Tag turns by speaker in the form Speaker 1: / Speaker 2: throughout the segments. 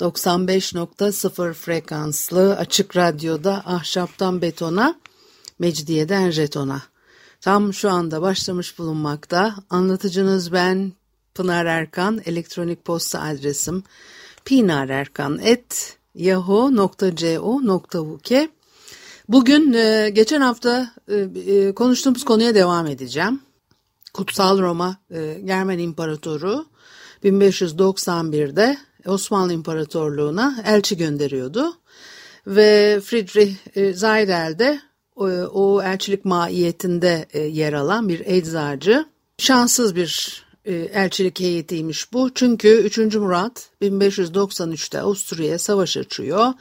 Speaker 1: 95.0 frekanslı açık radyoda ahşaptan betona, mecidiyeden jetona. Tam şu anda başlamış bulunmakta. Anlatıcınız ben Pınar Erkan. Elektronik posta adresim pinarerkan.yahoo.co.uk Bugün e, geçen hafta e, e, konuştuğumuz konuya devam edeceğim. Kutsal Roma Germen İmparatoru 1591'de Osmanlı İmparatorluğu'na elçi gönderiyordu. Ve Friedrich Zaydel de o elçilik maiyetinde yer alan bir eczacı. Şanssız bir elçilik heyetiymiş bu. Çünkü 3. Murat 1593'te Avusturya'ya savaş açıyor.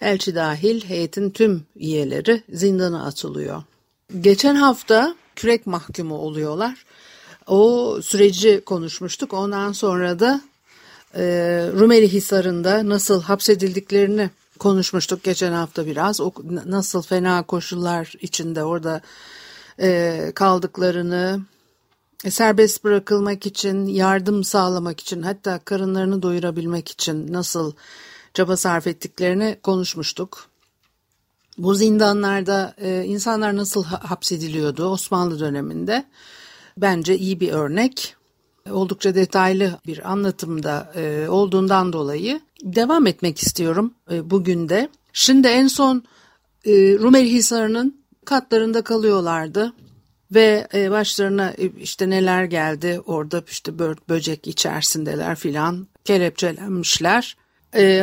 Speaker 1: Elçi dahil heyetin tüm üyeleri zindana atılıyor. Geçen hafta kürek mahkumu oluyorlar. O süreci konuşmuştuk. Ondan sonra da e, Rumeli Hisarı'nda nasıl hapsedildiklerini konuşmuştuk geçen hafta biraz. O, nasıl fena koşullar içinde orada e, kaldıklarını, e, serbest bırakılmak için, yardım sağlamak için, hatta karınlarını doyurabilmek için nasıl çaba sarf ettiklerini konuşmuştuk. Bu zindanlarda e, insanlar nasıl hapsediliyordu Osmanlı döneminde? Bence iyi bir örnek. Oldukça detaylı bir anlatımda e, olduğundan dolayı devam etmek istiyorum e, bugün de. Şimdi en son e, Rumeli Hisarı'nın katlarında kalıyorlardı ve başlarına işte neler geldi orada işte bö böcek içerisindeler filan kelepçelenmişler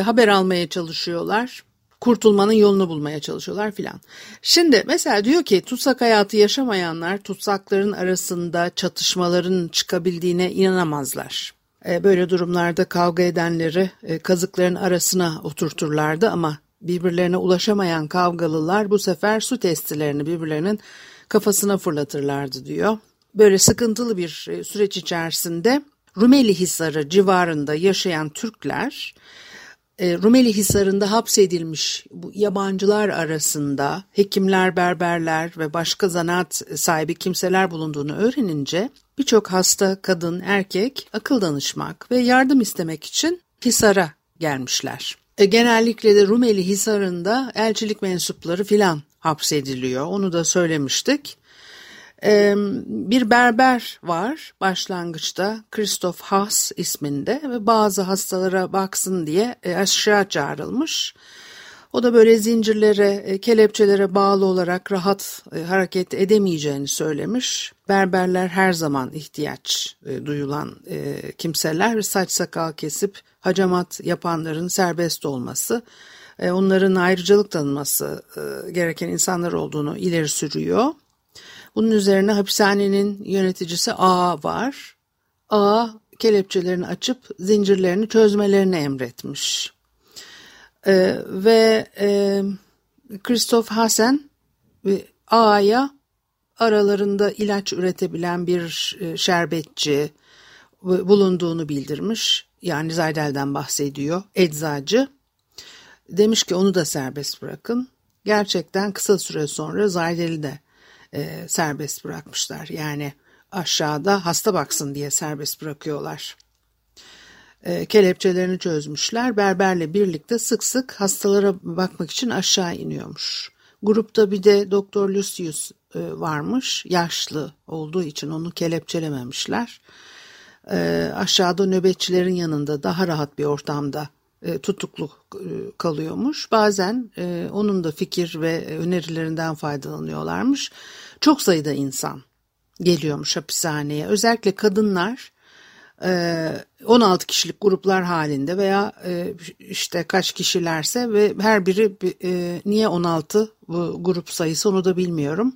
Speaker 1: haber almaya çalışıyorlar kurtulmanın yolunu bulmaya çalışıyorlar filan. Şimdi mesela diyor ki tutsak hayatı yaşamayanlar tutsakların arasında çatışmaların çıkabildiğine inanamazlar. E, böyle durumlarda kavga edenleri e, kazıkların arasına oturturlardı ama birbirlerine ulaşamayan kavgalılar bu sefer su testilerini birbirlerinin kafasına fırlatırlardı diyor. Böyle sıkıntılı bir e, süreç içerisinde Rumeli Hisarı civarında yaşayan Türkler Rumeli Hisarı'nda hapsedilmiş bu yabancılar arasında hekimler, berberler ve başka zanaat sahibi kimseler bulunduğunu öğrenince birçok hasta kadın, erkek akıl danışmak ve yardım istemek için Hisar'a gelmişler. E, genellikle de Rumeli Hisarı'nda elçilik mensupları filan hapsediliyor. Onu da söylemiştik bir berber var başlangıçta Christoph Haas isminde ve bazı hastalara baksın diye e, aşağı çağrılmış. O da böyle zincirlere, e, kelepçelere bağlı olarak rahat e, hareket edemeyeceğini söylemiş. Berberler her zaman ihtiyaç duyulan kimseler saç sakal kesip hacamat yapanların serbest olması, onların ayrıcalık tanınması gereken insanlar olduğunu ileri sürüyor. Bunun üzerine hapishanenin yöneticisi A var. A kelepçelerini açıp zincirlerini çözmelerini emretmiş. Ee, ve e, Christoph Hasen A'ya aralarında ilaç üretebilen bir e, şerbetçi bulunduğunu bildirmiş. Yani Zaydel'den bahsediyor. Eczacı. Demiş ki onu da serbest bırakın. Gerçekten kısa süre sonra Zaydel'i de e, serbest bırakmışlar. Yani aşağıda hasta baksın diye serbest bırakıyorlar. E, kelepçelerini çözmüşler. Berberle birlikte sık sık hastalara bakmak için aşağı iniyormuş. Grupta bir de Doktor Lucius e, varmış. Yaşlı olduğu için onu kelepçelememişler. E, aşağıda nöbetçilerin yanında daha rahat bir ortamda e, tutuklu e, kalıyormuş. Bazen e, onun da fikir ve önerilerinden faydalanıyorlarmış. Çok sayıda insan geliyormuş hapishaneye. Özellikle kadınlar 16 kişilik gruplar halinde veya işte kaç kişilerse ve her biri niye 16 bu grup sayısı onu da bilmiyorum.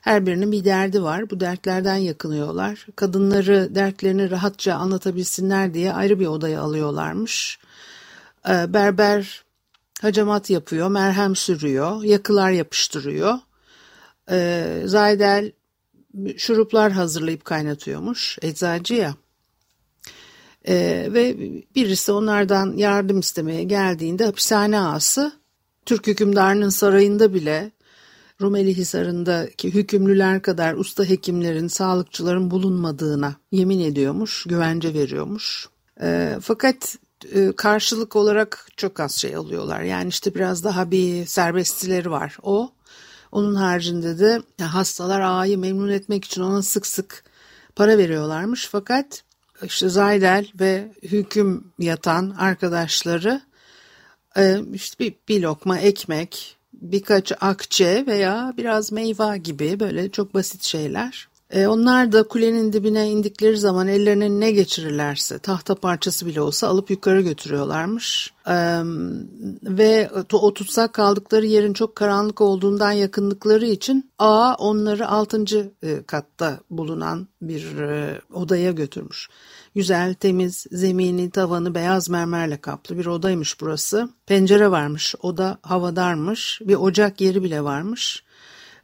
Speaker 1: Her birinin bir derdi var. Bu dertlerden yakınıyorlar. Kadınları dertlerini rahatça anlatabilsinler diye ayrı bir odaya alıyorlarmış. Berber hacamat yapıyor, merhem sürüyor, yakılar yapıştırıyor. Ee, Zaydel şuruplar hazırlayıp kaynatıyormuş eczacı ya. Ee, ve birisi onlardan yardım istemeye geldiğinde hapishane ağası Türk hükümdarının sarayında bile Rumeli Hisarı'ndaki hükümlüler kadar usta hekimlerin, sağlıkçıların bulunmadığına yemin ediyormuş, güvence veriyormuş. E, fakat e, karşılık olarak çok az şey alıyorlar. Yani işte biraz daha bir serbestlileri var o. Onun haricinde de hastalar ağayı memnun etmek için ona sık sık para veriyorlarmış. Fakat işte Zaydel ve hüküm yatan arkadaşları e, işte bir, bir lokma ekmek, birkaç akçe veya biraz meyve gibi böyle çok basit şeyler. E, onlar da kulenin dibine indikleri zaman ellerine ne geçirirlerse tahta parçası bile olsa alıp yukarı götürüyorlarmış. E, ve o tutsak kaldıkları yerin çok karanlık olduğundan yakınlıkları için ağa onları 6. E, katta bulunan bir e, odaya götürmüş. Güzel, temiz, zemini, tavanı beyaz mermerle kaplı bir odaymış burası. Pencere varmış, oda havadarmış, bir ocak yeri bile varmış.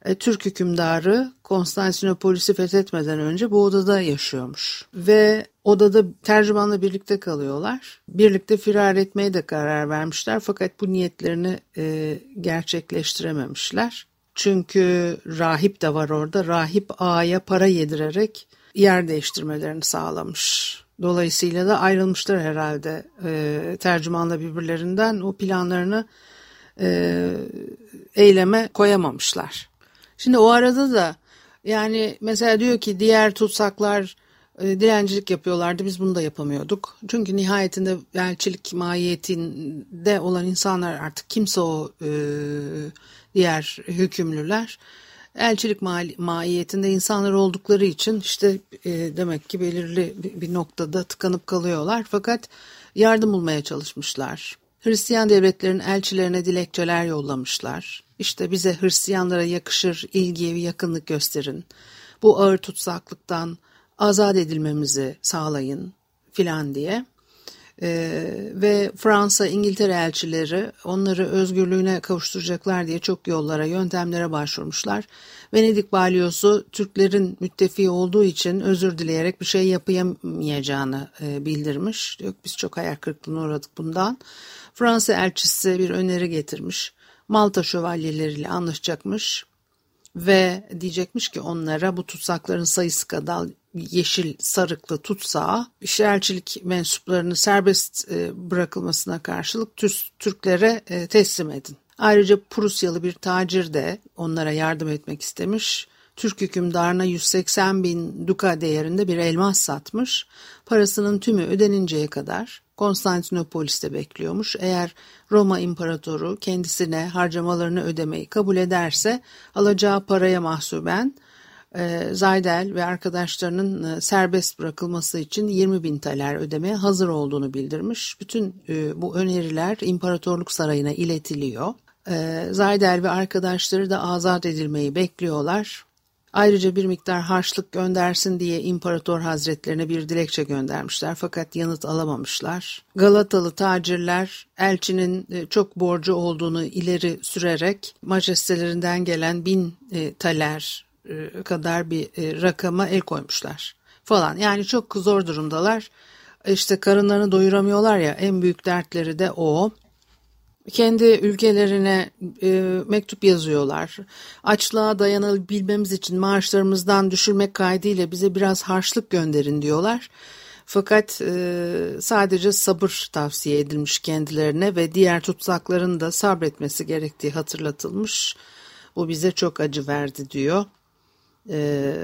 Speaker 1: E, Türk hükümdarı Konstantinopolis'i fethetmeden önce bu odada yaşıyormuş. Ve odada tercümanla birlikte kalıyorlar. Birlikte firar etmeye de karar vermişler fakat bu niyetlerini e, gerçekleştirememişler. Çünkü rahip de var orada. Rahip ağaya para yedirerek yer değiştirmelerini sağlamış. Dolayısıyla da ayrılmışlar herhalde e, tercümanla birbirlerinden o planlarını e, eyleme koyamamışlar. Şimdi o arada da yani mesela diyor ki diğer tutsaklar e, dilencilik yapıyorlardı biz bunu da yapamıyorduk. Çünkü nihayetinde elçilik mahiyetinde olan insanlar artık kimse o e, diğer hükümlüler elçilik mahiyetinde insanlar oldukları için işte e, demek ki belirli bir noktada tıkanıp kalıyorlar. Fakat yardım bulmaya çalışmışlar. Hristiyan devletlerin elçilerine dilekçeler yollamışlar. İşte bize Hristiyanlara yakışır ilgiye ve yakınlık gösterin. Bu ağır tutsaklıktan azat edilmemizi sağlayın filan diye. Ee, ve Fransa, İngiltere elçileri onları özgürlüğüne kavuşturacaklar diye çok yollara, yöntemlere başvurmuşlar. Venedik balyosu Türklerin müttefi olduğu için özür dileyerek bir şey yapamayacağını e, bildirmiş. Yok biz çok hayal kırıklığına uğradık bundan. Fransa elçisi bir öneri getirmiş. Malta şövalyeleriyle anlaşacakmış ve diyecekmiş ki onlara bu tutsakların sayısı kadar yeşil sarıklı tutsağı işgalcilik mensuplarını serbest e, bırakılmasına karşılık Türklere e, teslim edin. Ayrıca Prusyalı bir tacir de onlara yardım etmek istemiş. Türk hükümdarına 180 bin duka değerinde bir elmas satmış. Parasının tümü ödeninceye kadar Konstantinopolis'te bekliyormuş. Eğer Roma İmparatoru kendisine harcamalarını ödemeyi kabul ederse alacağı paraya mahsuben e, Zaydel ve arkadaşlarının e, serbest bırakılması için 20 bin taler ödemeye hazır olduğunu bildirmiş. Bütün e, bu öneriler İmparatorluk Sarayı'na iletiliyor. Zaydel ve arkadaşları da azat edilmeyi bekliyorlar. Ayrıca bir miktar harçlık göndersin diye İmparator Hazretlerine bir dilekçe göndermişler fakat yanıt alamamışlar. Galatalı tacirler elçinin çok borcu olduğunu ileri sürerek majestelerinde gelen bin taler e, kadar bir e, rakama el koymuşlar falan. Yani çok zor durumdalar. İşte karınlarını doyuramıyorlar ya en büyük dertleri de o. Kendi ülkelerine e, mektup yazıyorlar. Açlığa dayanabilmemiz için maaşlarımızdan düşürmek kaydıyla bize biraz harçlık gönderin diyorlar. Fakat e, sadece sabır tavsiye edilmiş kendilerine ve diğer tutsakların da sabretmesi gerektiği hatırlatılmış. Bu bize çok acı verdi diyor. E,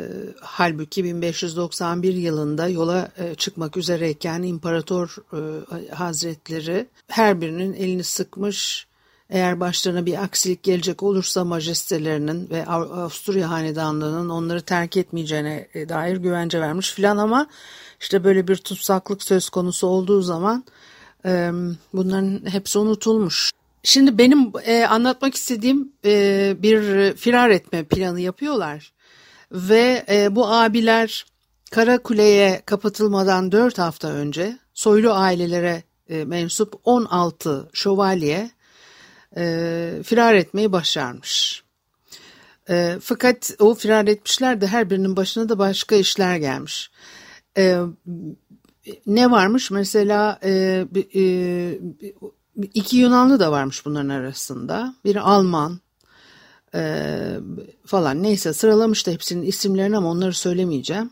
Speaker 1: halbuki 1591 yılında yola e, çıkmak üzereyken İmparator e, Hazretleri her birinin elini sıkmış. Eğer başlarına bir aksilik gelecek olursa majestelerinin ve Avusturya hanedanlığının onları terk etmeyeceğine e, dair güvence vermiş filan ama işte böyle bir tutsaklık söz konusu olduğu zaman e, bunların hepsi unutulmuş. Şimdi benim e, anlatmak istediğim e, bir firar etme planı yapıyorlar ve e, bu abiler Karakule'ye kapatılmadan 4 hafta önce soylu ailelere e, mensup 16 şövalye e, firar etmeyi başarmış. E, fakat o firar etmişler de her birinin başına da başka işler gelmiş. E, ne varmış? Mesela e, e, iki Yunanlı da varmış bunların arasında. Biri Alman e, falan neyse sıralamış da hepsinin isimlerini ama onları söylemeyeceğim.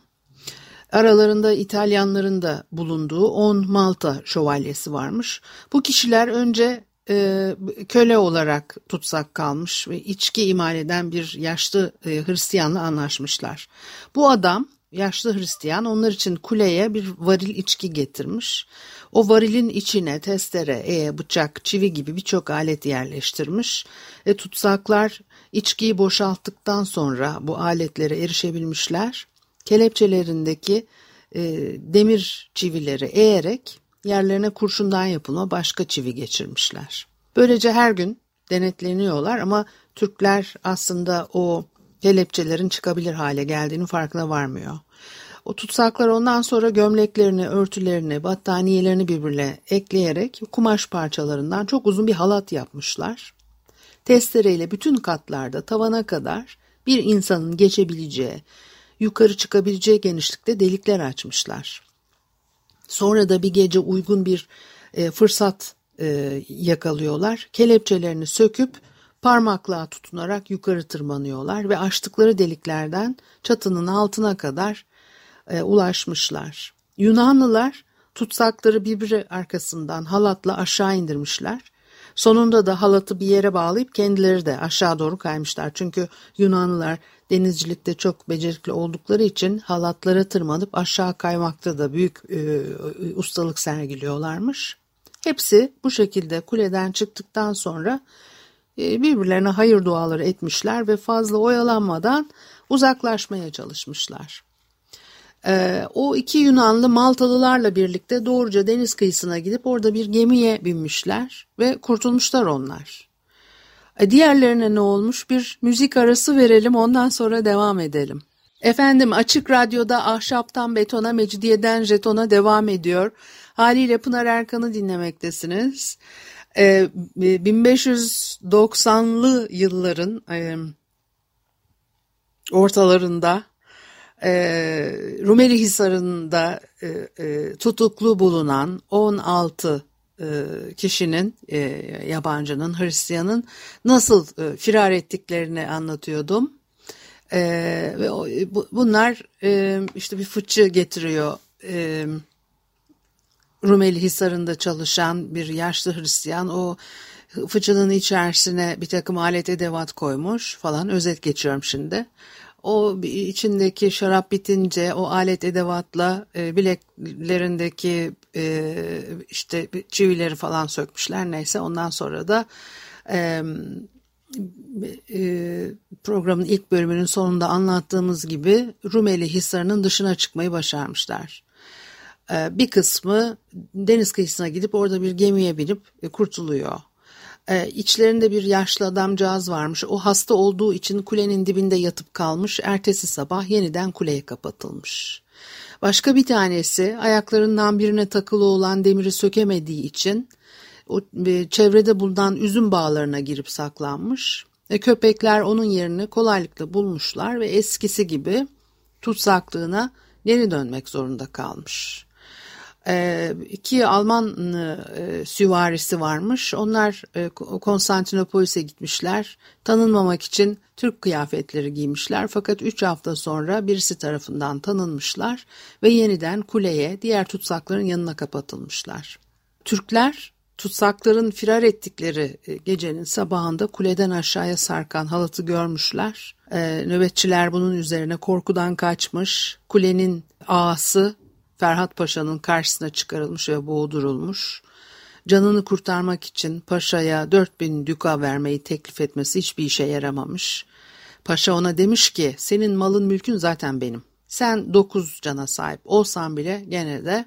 Speaker 1: Aralarında İtalyanların da bulunduğu 10 Malta şövalyesi varmış. Bu kişiler önce e, köle olarak tutsak kalmış ve içki imal eden bir yaşlı e, Hristiyanla anlaşmışlar. Bu adam yaşlı Hristiyan onlar için kuleye bir varil içki getirmiş. O varilin içine testere, e, bıçak, çivi gibi birçok alet yerleştirmiş. E, tutsaklar içkiyi boşalttıktan sonra bu aletlere erişebilmişler. Kelepçelerindeki e, demir çivileri eğerek yerlerine kurşundan yapılma başka çivi geçirmişler. Böylece her gün denetleniyorlar ama Türkler aslında o kelepçelerin çıkabilir hale geldiğini farkına varmıyor. O tutsaklar ondan sonra gömleklerini, örtülerini, battaniyelerini birbirine ekleyerek kumaş parçalarından çok uzun bir halat yapmışlar. Testereyle bütün katlarda tavana kadar bir insanın geçebileceği, yukarı çıkabileceği genişlikte delikler açmışlar. Sonra da bir gece uygun bir e, fırsat e, yakalıyorlar. Kelepçelerini söküp parmaklığa tutunarak yukarı tırmanıyorlar ve açtıkları deliklerden çatının altına kadar e, ulaşmışlar. Yunanlılar tutsakları birbiri arkasından halatla aşağı indirmişler. Sonunda da halatı bir yere bağlayıp kendileri de aşağı doğru kaymışlar. Çünkü Yunanlılar denizcilikte çok becerikli oldukları için halatlara tırmanıp aşağı kaymakta da büyük e, ustalık sergiliyorlarmış. Hepsi bu şekilde kuleden çıktıktan sonra e, birbirlerine hayır duaları etmişler ve fazla oyalanmadan uzaklaşmaya çalışmışlar. E, o iki Yunanlı Maltalılarla birlikte doğruca deniz kıyısına gidip orada bir gemiye binmişler ve kurtulmuşlar onlar. E, diğerlerine ne olmuş? Bir müzik arası verelim ondan sonra devam edelim. Efendim Açık Radyo'da Ahşaptan Betona, Mecidiyeden Jeton'a devam ediyor. Haliyle Pınar Erkan'ı dinlemektesiniz. E, 1590'lı yılların e, ortalarında e, Rumeli Hisarı'nda e, e, tutuklu bulunan 16 e, kişinin, e, yabancının, Hristiyanın nasıl e, firar ettiklerini anlatıyordum. E, ve o, bu, bunlar e, işte bir fıçı getiriyor. E, Rumeli Hisarı'nda çalışan bir yaşlı Hristiyan o fıçının içerisine bir takım alet edevat koymuş falan özet geçiyorum şimdi. O içindeki şarap bitince o alet edevatla e, bileklerindeki e, işte çivileri falan sökmüşler neyse ondan sonra da e, e, programın ilk bölümünün sonunda anlattığımız gibi Rumeli Hisarı'nın dışına çıkmayı başarmışlar. E, bir kısmı deniz kıyısına gidip orada bir gemiye binip e, kurtuluyor. Ee, içlerinde bir yaşlı adamcağız varmış. O hasta olduğu için kulenin dibinde yatıp kalmış. Ertesi sabah yeniden kuleye kapatılmış. Başka bir tanesi ayaklarından birine takılı olan demiri sökemediği için o e, çevrede bulunan üzüm bağlarına girip saklanmış. E, köpekler onun yerini kolaylıkla bulmuşlar ve eskisi gibi tutsaklığına geri dönmek zorunda kalmış. E, iki Alman e, süvarisi varmış. Onlar e, Konstantinopolis'e gitmişler. Tanınmamak için Türk kıyafetleri giymişler. Fakat üç hafta sonra birisi tarafından tanınmışlar ve yeniden kuleye diğer tutsakların yanına kapatılmışlar. Türkler tutsakların firar ettikleri e, gecenin sabahında kuleden aşağıya sarkan halatı görmüşler. Ee, nöbetçiler bunun üzerine korkudan kaçmış. Kulenin ağası Ferhat Paşa'nın karşısına çıkarılmış ve boğdurulmuş. Canını kurtarmak için paşaya 4000 düka vermeyi teklif etmesi hiçbir işe yaramamış. Paşa ona demiş ki senin malın mülkün zaten benim. Sen 9 cana sahip olsan bile gene de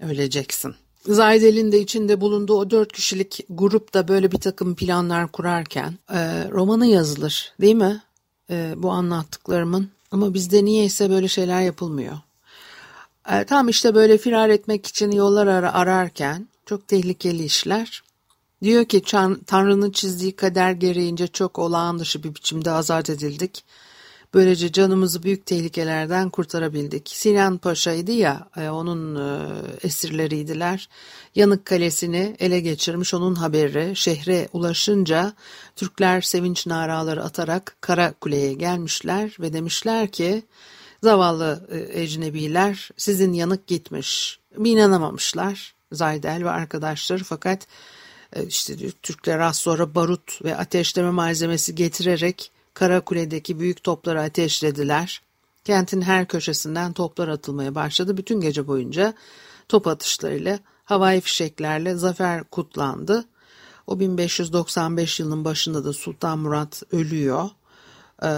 Speaker 1: öleceksin. Zaydel'in de içinde bulunduğu o dört kişilik grup da böyle bir takım planlar kurarken e, romanı yazılır değil mi? E, bu anlattıklarımın. Ama bizde niyeyse böyle şeyler yapılmıyor. E, tam işte böyle firar etmek için yollar ara ararken çok tehlikeli işler. Diyor ki Tanrı'nın çizdiği kader gereğince çok olağan dışı bir biçimde azat edildik. Böylece canımızı büyük tehlikelerden kurtarabildik. Sinan Paşa'ydı ya, e, onun e, esirleriydiler. Yanık Kalesi'ni ele geçirmiş onun haberi şehre ulaşınca Türkler sevinç naraları atarak Kara Kule'ye gelmişler ve demişler ki zavallı e, ecnebiler sizin yanık gitmiş. İnanamamışlar Zaydel ve arkadaşları fakat işte Türkler az sonra barut ve ateşleme malzemesi getirerek Karakule'deki büyük topları ateşlediler. Kentin her köşesinden toplar atılmaya başladı. Bütün gece boyunca top atışlarıyla, havai fişeklerle zafer kutlandı. O 1595 yılının başında da Sultan Murat ölüyor. Ee,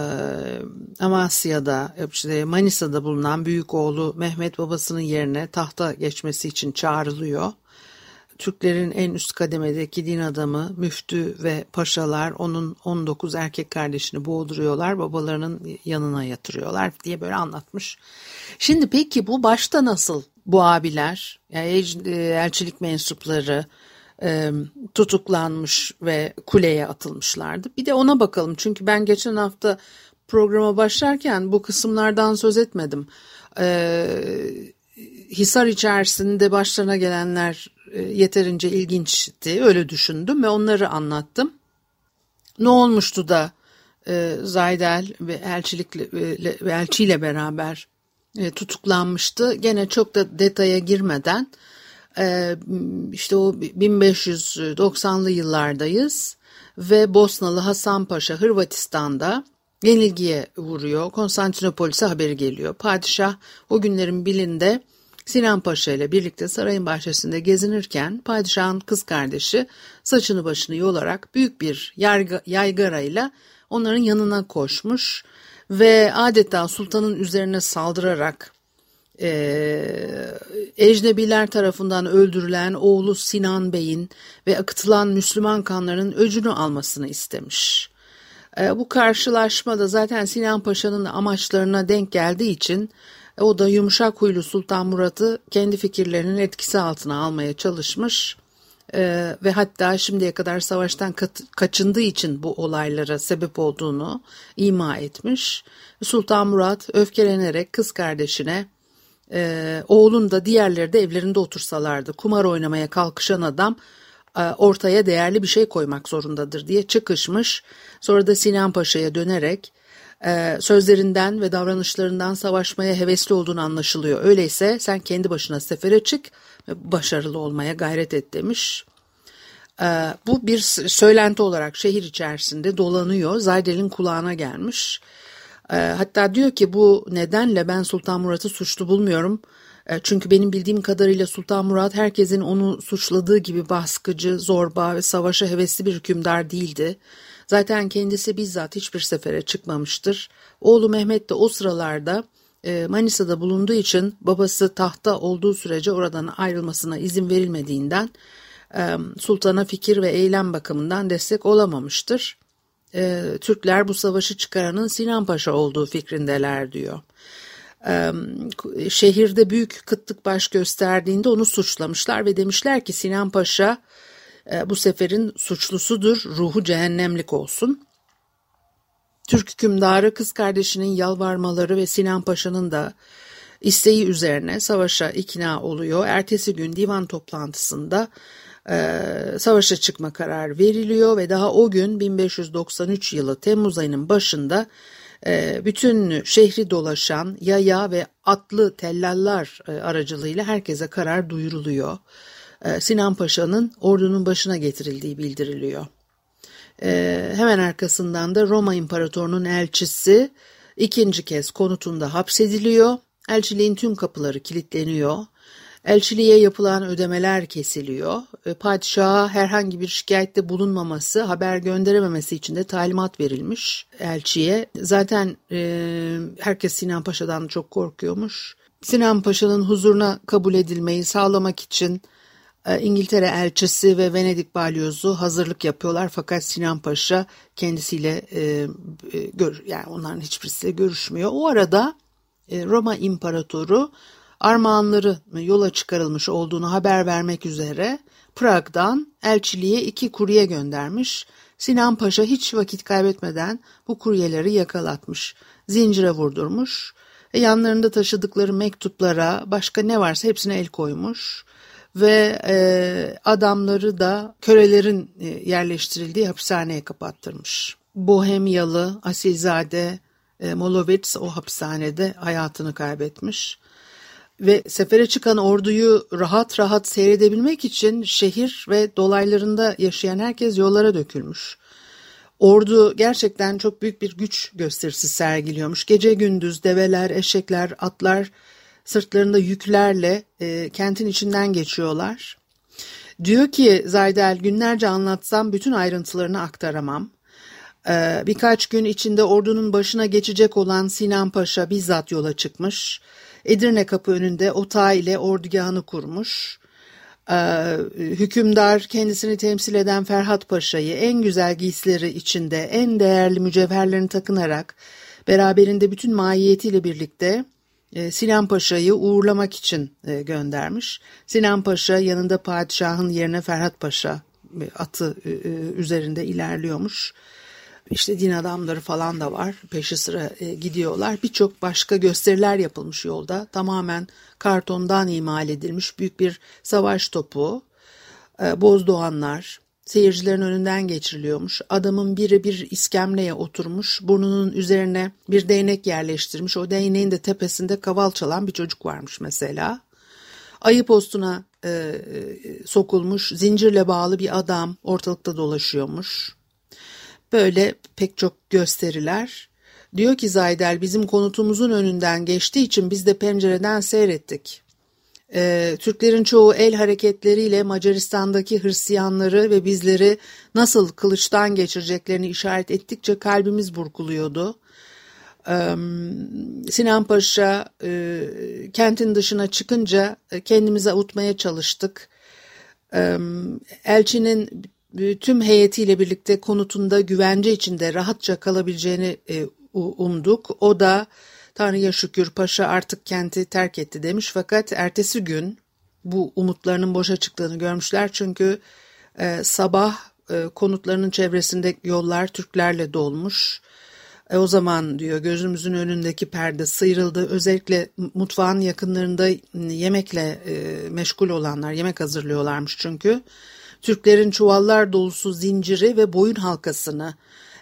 Speaker 1: Amasya'da, işte Manisa'da bulunan büyük oğlu Mehmet babasının yerine tahta geçmesi için çağrılıyor. Türklerin en üst kademedeki din adamı, müftü ve paşalar onun 19 erkek kardeşini boğduruyorlar, babalarının yanına yatırıyorlar diye böyle anlatmış. Şimdi peki bu başta nasıl bu abiler, yani e, elçilik mensupları e, tutuklanmış ve kuleye atılmışlardı? Bir de ona bakalım çünkü ben geçen hafta programa başlarken bu kısımlardan söz etmedim. Ee, Hisar içerisinde başlarına gelenler e, yeterince ilginçti. Öyle düşündüm ve onları anlattım. Ne olmuştu da e, Zaydel ve elçilikle e, ve elçiyle beraber e, tutuklanmıştı. Gene çok da detaya girmeden e, işte o 1590'lı yıllardayız ve Bosnalı Hasan Paşa Hırvatistan'da yenilgiye vuruyor. Konstantinopolis'e haberi geliyor. Padişah o günlerin bilinde Sinan Paşa ile birlikte sarayın bahçesinde gezinirken padişahın kız kardeşi saçını başını yolarak büyük bir yaygarayla onların yanına koşmuş ve adeta sultanın üzerine saldırarak e, ecnebiler tarafından öldürülen oğlu Sinan Bey'in ve akıtılan Müslüman kanlarının öcünü almasını istemiş. E, bu karşılaşma da zaten Sinan Paşa'nın amaçlarına denk geldiği için e, o da yumuşak huylu Sultan Murat'ı kendi fikirlerinin etkisi altına almaya çalışmış e, ve hatta şimdiye kadar savaştan kaçındığı için bu olaylara sebep olduğunu ima etmiş. Sultan Murat öfkelenerek kız kardeşine e, oğlun da diğerleri de evlerinde otursalardı kumar oynamaya kalkışan adam e, ortaya değerli bir şey koymak zorundadır diye çıkışmış. Sonra da Sinan Paşa'ya dönerek e, sözlerinden ve davranışlarından savaşmaya hevesli olduğunu anlaşılıyor. Öyleyse sen kendi başına sefere çık ve başarılı olmaya gayret et demiş. E, bu bir söylenti olarak şehir içerisinde dolanıyor. Zaydel'in kulağına gelmiş. E, hatta diyor ki bu nedenle ben Sultan Murat'ı suçlu bulmuyorum. E, çünkü benim bildiğim kadarıyla Sultan Murat herkesin onu suçladığı gibi baskıcı, zorba ve savaşa hevesli bir hükümdar değildi. Zaten kendisi bizzat hiçbir sefere çıkmamıştır. Oğlu Mehmet de o sıralarda e, Manisa'da bulunduğu için babası tahta olduğu sürece oradan ayrılmasına izin verilmediğinden e, sultana fikir ve eylem bakımından destek olamamıştır. E, Türkler bu savaşı çıkaranın Sinan Paşa olduğu fikrindeler diyor. Şehirde büyük kıtlık baş gösterdiğinde onu suçlamışlar ve demişler ki Sinan Paşa e, bu seferin suçlusudur, ruhu cehennemlik olsun. Türk hükümdarı kız kardeşinin yalvarmaları ve Sinan Paşa'nın da isteği üzerine savaşa ikna oluyor. Ertesi gün divan toplantısında e, savaşa çıkma kararı veriliyor ve daha o gün 1593 yılı Temmuz ayının başında e, bütün şehri dolaşan yaya ve atlı tellallar e, aracılığıyla herkese karar duyuruluyor. E, Sinan Paşa'nın ordunun başına getirildiği bildiriliyor. E, hemen arkasından da Roma İmparatorunun elçisi ikinci kez konutunda hapsediliyor. Elçiliğin tüm kapıları kilitleniyor. Elçiliğe yapılan ödemeler kesiliyor. E, padişaha herhangi bir şikayette bulunmaması, haber gönderememesi için de talimat verilmiş elçiye. Zaten e, herkes Sinan Paşa'dan çok korkuyormuş. Sinan Paşa'nın huzuruna kabul edilmeyi sağlamak için ee, İngiltere elçisi ve Venedik balyozu hazırlık yapıyorlar fakat Sinan Paşa kendisiyle e, e, gör, yani onların hiçbirisiyle görüşmüyor. O arada e, Roma İmparatoru armağanları yola çıkarılmış olduğunu haber vermek üzere Prag'dan elçiliğe iki kurye göndermiş. Sinan Paşa hiç vakit kaybetmeden bu kuryeleri yakalatmış, zincire vurdurmuş, e, yanlarında taşıdıkları mektuplara başka ne varsa hepsine el koymuş ve e, adamları da kölelerin e, yerleştirildiği hapishaneye kapattırmış. Bohemyalı Asilzade e, Molovitz o hapishanede hayatını kaybetmiş. Ve sefere çıkan orduyu rahat rahat seyredebilmek için şehir ve dolaylarında yaşayan herkes yollara dökülmüş. Ordu gerçekten çok büyük bir güç gösterisi sergiliyormuş. Gece gündüz develer, eşekler, atlar sırtlarında yüklerle e, kentin içinden geçiyorlar. Diyor ki Zaydel günlerce anlatsam bütün ayrıntılarını aktaramam. Ee, birkaç gün içinde ordunun başına geçecek olan Sinan Paşa bizzat yola çıkmış. Edirne kapı önünde otağı ile ordugahını kurmuş. Ee, hükümdar kendisini temsil eden Ferhat Paşa'yı en güzel giysileri içinde en değerli mücevherlerini takınarak beraberinde bütün mahiyetiyle birlikte e, Sinan Paşa'yı uğurlamak için e, göndermiş. Sinan Paşa yanında padişahın yerine Ferhat Paşa e, atı üzerinde ilerliyormuş. İşte din adamları falan da var. Peşi sıra gidiyorlar. Birçok başka gösteriler yapılmış yolda. Tamamen kartondan imal edilmiş büyük bir savaş topu. Bozdoğanlar, seyircilerin önünden geçiriliyormuş. Adamın biri bir iskemleye oturmuş, burnunun üzerine bir değnek yerleştirmiş. O değneğin de tepesinde kaval çalan bir çocuk varmış mesela. Ayı postuna e, e, sokulmuş, zincirle bağlı bir adam ortalıkta dolaşıyormuş. Böyle pek çok gösteriler. Diyor ki Zaydel bizim konutumuzun önünden geçtiği için biz de pencereden seyrettik. E, Türklerin çoğu el hareketleriyle Macaristan'daki Hristiyanları ve bizleri nasıl kılıçtan geçireceklerini işaret ettikçe kalbimiz burkuluyordu. E, Sinan Paşa e, kentin dışına çıkınca e, kendimizi avutmaya çalıştık. E, elçinin tüm heyetiyle birlikte konutunda güvence içinde rahatça kalabileceğini e, umduk. O da Tanrı'ya şükür paşa artık kenti terk etti demiş fakat ertesi gün bu umutlarının boşa çıktığını görmüşler çünkü e, sabah e, konutlarının çevresinde yollar Türklerle dolmuş. E, o zaman diyor gözümüzün önündeki perde sıyrıldı. Özellikle mutfağın yakınlarında yemekle e, meşgul olanlar yemek hazırlıyorlarmış çünkü. Türklerin çuvallar dolusu zinciri ve boyun halkasını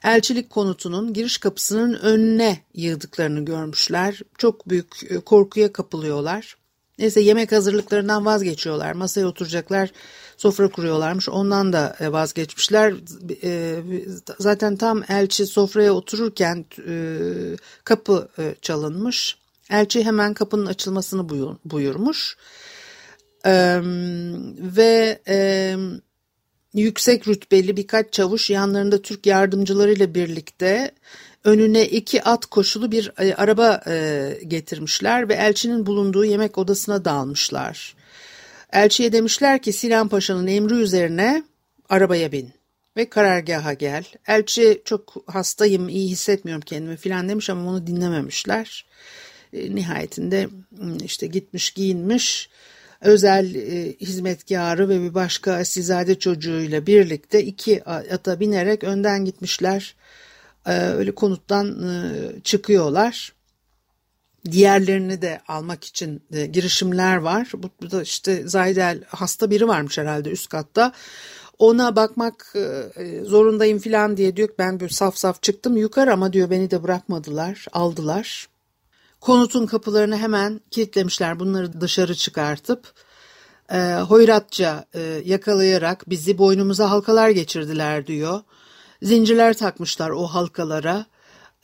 Speaker 1: elçilik konutunun giriş kapısının önüne yığdıklarını görmüşler. Çok büyük e, korkuya kapılıyorlar. Neyse yemek hazırlıklarından vazgeçiyorlar. Masaya oturacaklar, sofra kuruyorlarmış. Ondan da e, vazgeçmişler. E, zaten tam elçi sofraya otururken kapı çalınmış. Elçi hemen kapının açılmasını buyurmuş. Ve yüksek rütbeli birkaç çavuş yanlarında Türk yardımcılarıyla birlikte önüne iki at koşulu bir e, araba e, getirmişler ve elçinin bulunduğu yemek odasına dalmışlar. Elçiye demişler ki Sinan Paşa'nın emri üzerine arabaya bin ve karargaha gel. Elçi çok hastayım, iyi hissetmiyorum kendimi filan demiş ama onu dinlememişler. E, nihayetinde işte gitmiş giyinmiş özel e, hizmetkarı ve bir başka asilzade çocuğuyla birlikte iki ata binerek önden gitmişler. E, öyle konuttan e, çıkıyorlar. Diğerlerini de almak için de girişimler var. Bu da işte Zaydel hasta biri varmış herhalde üst katta. Ona bakmak e, zorundayım falan diye diyor. Ben böyle saf saf çıktım yukarı ama diyor beni de bırakmadılar, aldılar. Konutun kapılarını hemen kilitlemişler bunları dışarı çıkartıp e, hoyratça e, yakalayarak bizi boynumuza halkalar geçirdiler diyor. Zincirler takmışlar o halkalara.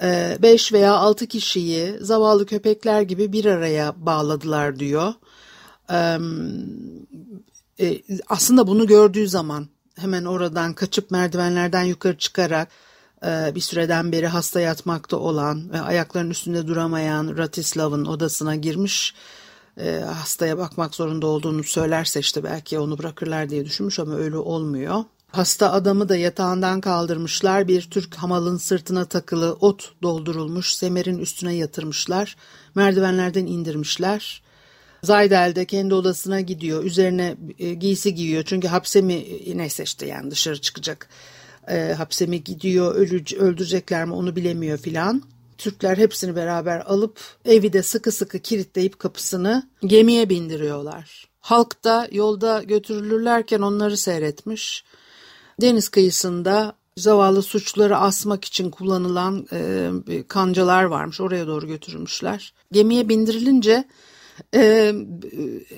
Speaker 1: E, beş veya altı kişiyi zavallı köpekler gibi bir araya bağladılar diyor. E, e, aslında bunu gördüğü zaman hemen oradan kaçıp merdivenlerden yukarı çıkarak bir süreden beri hasta yatmakta olan ve ayaklarının üstünde duramayan Ratislav'ın odasına girmiş e, hastaya bakmak zorunda olduğunu söylerse işte belki onu bırakırlar diye düşünmüş ama öyle olmuyor. Hasta adamı da yatağından kaldırmışlar. Bir Türk hamalın sırtına takılı ot doldurulmuş semerin üstüne yatırmışlar. Merdivenlerden indirmişler. Zaydel de kendi odasına gidiyor. Üzerine e, giysi giyiyor. Çünkü hapse mi neyse işte yani dışarı çıkacak. E, hapse mi gidiyor, ölü, öldürecekler mi onu bilemiyor filan. Türkler hepsini beraber alıp evi de sıkı sıkı kilitleyip kapısını gemiye bindiriyorlar. Halk da yolda götürülürlerken onları seyretmiş. Deniz kıyısında zavallı suçları asmak için kullanılan e, kancalar varmış. Oraya doğru götürülmüşler. Gemiye bindirilince e,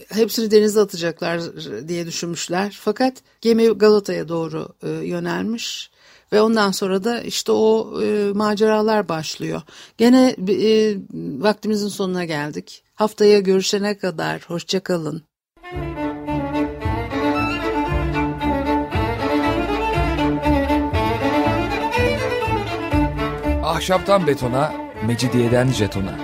Speaker 1: hepsini denize atacaklar diye düşünmüşler. Fakat gemi Galata'ya doğru e, yönelmiş ve ondan sonra da işte o e, maceralar başlıyor. Gene e, vaktimizin sonuna geldik. Haftaya görüşene kadar hoşçakalın.
Speaker 2: Ahşaptan betona, mecidiyeden jetona.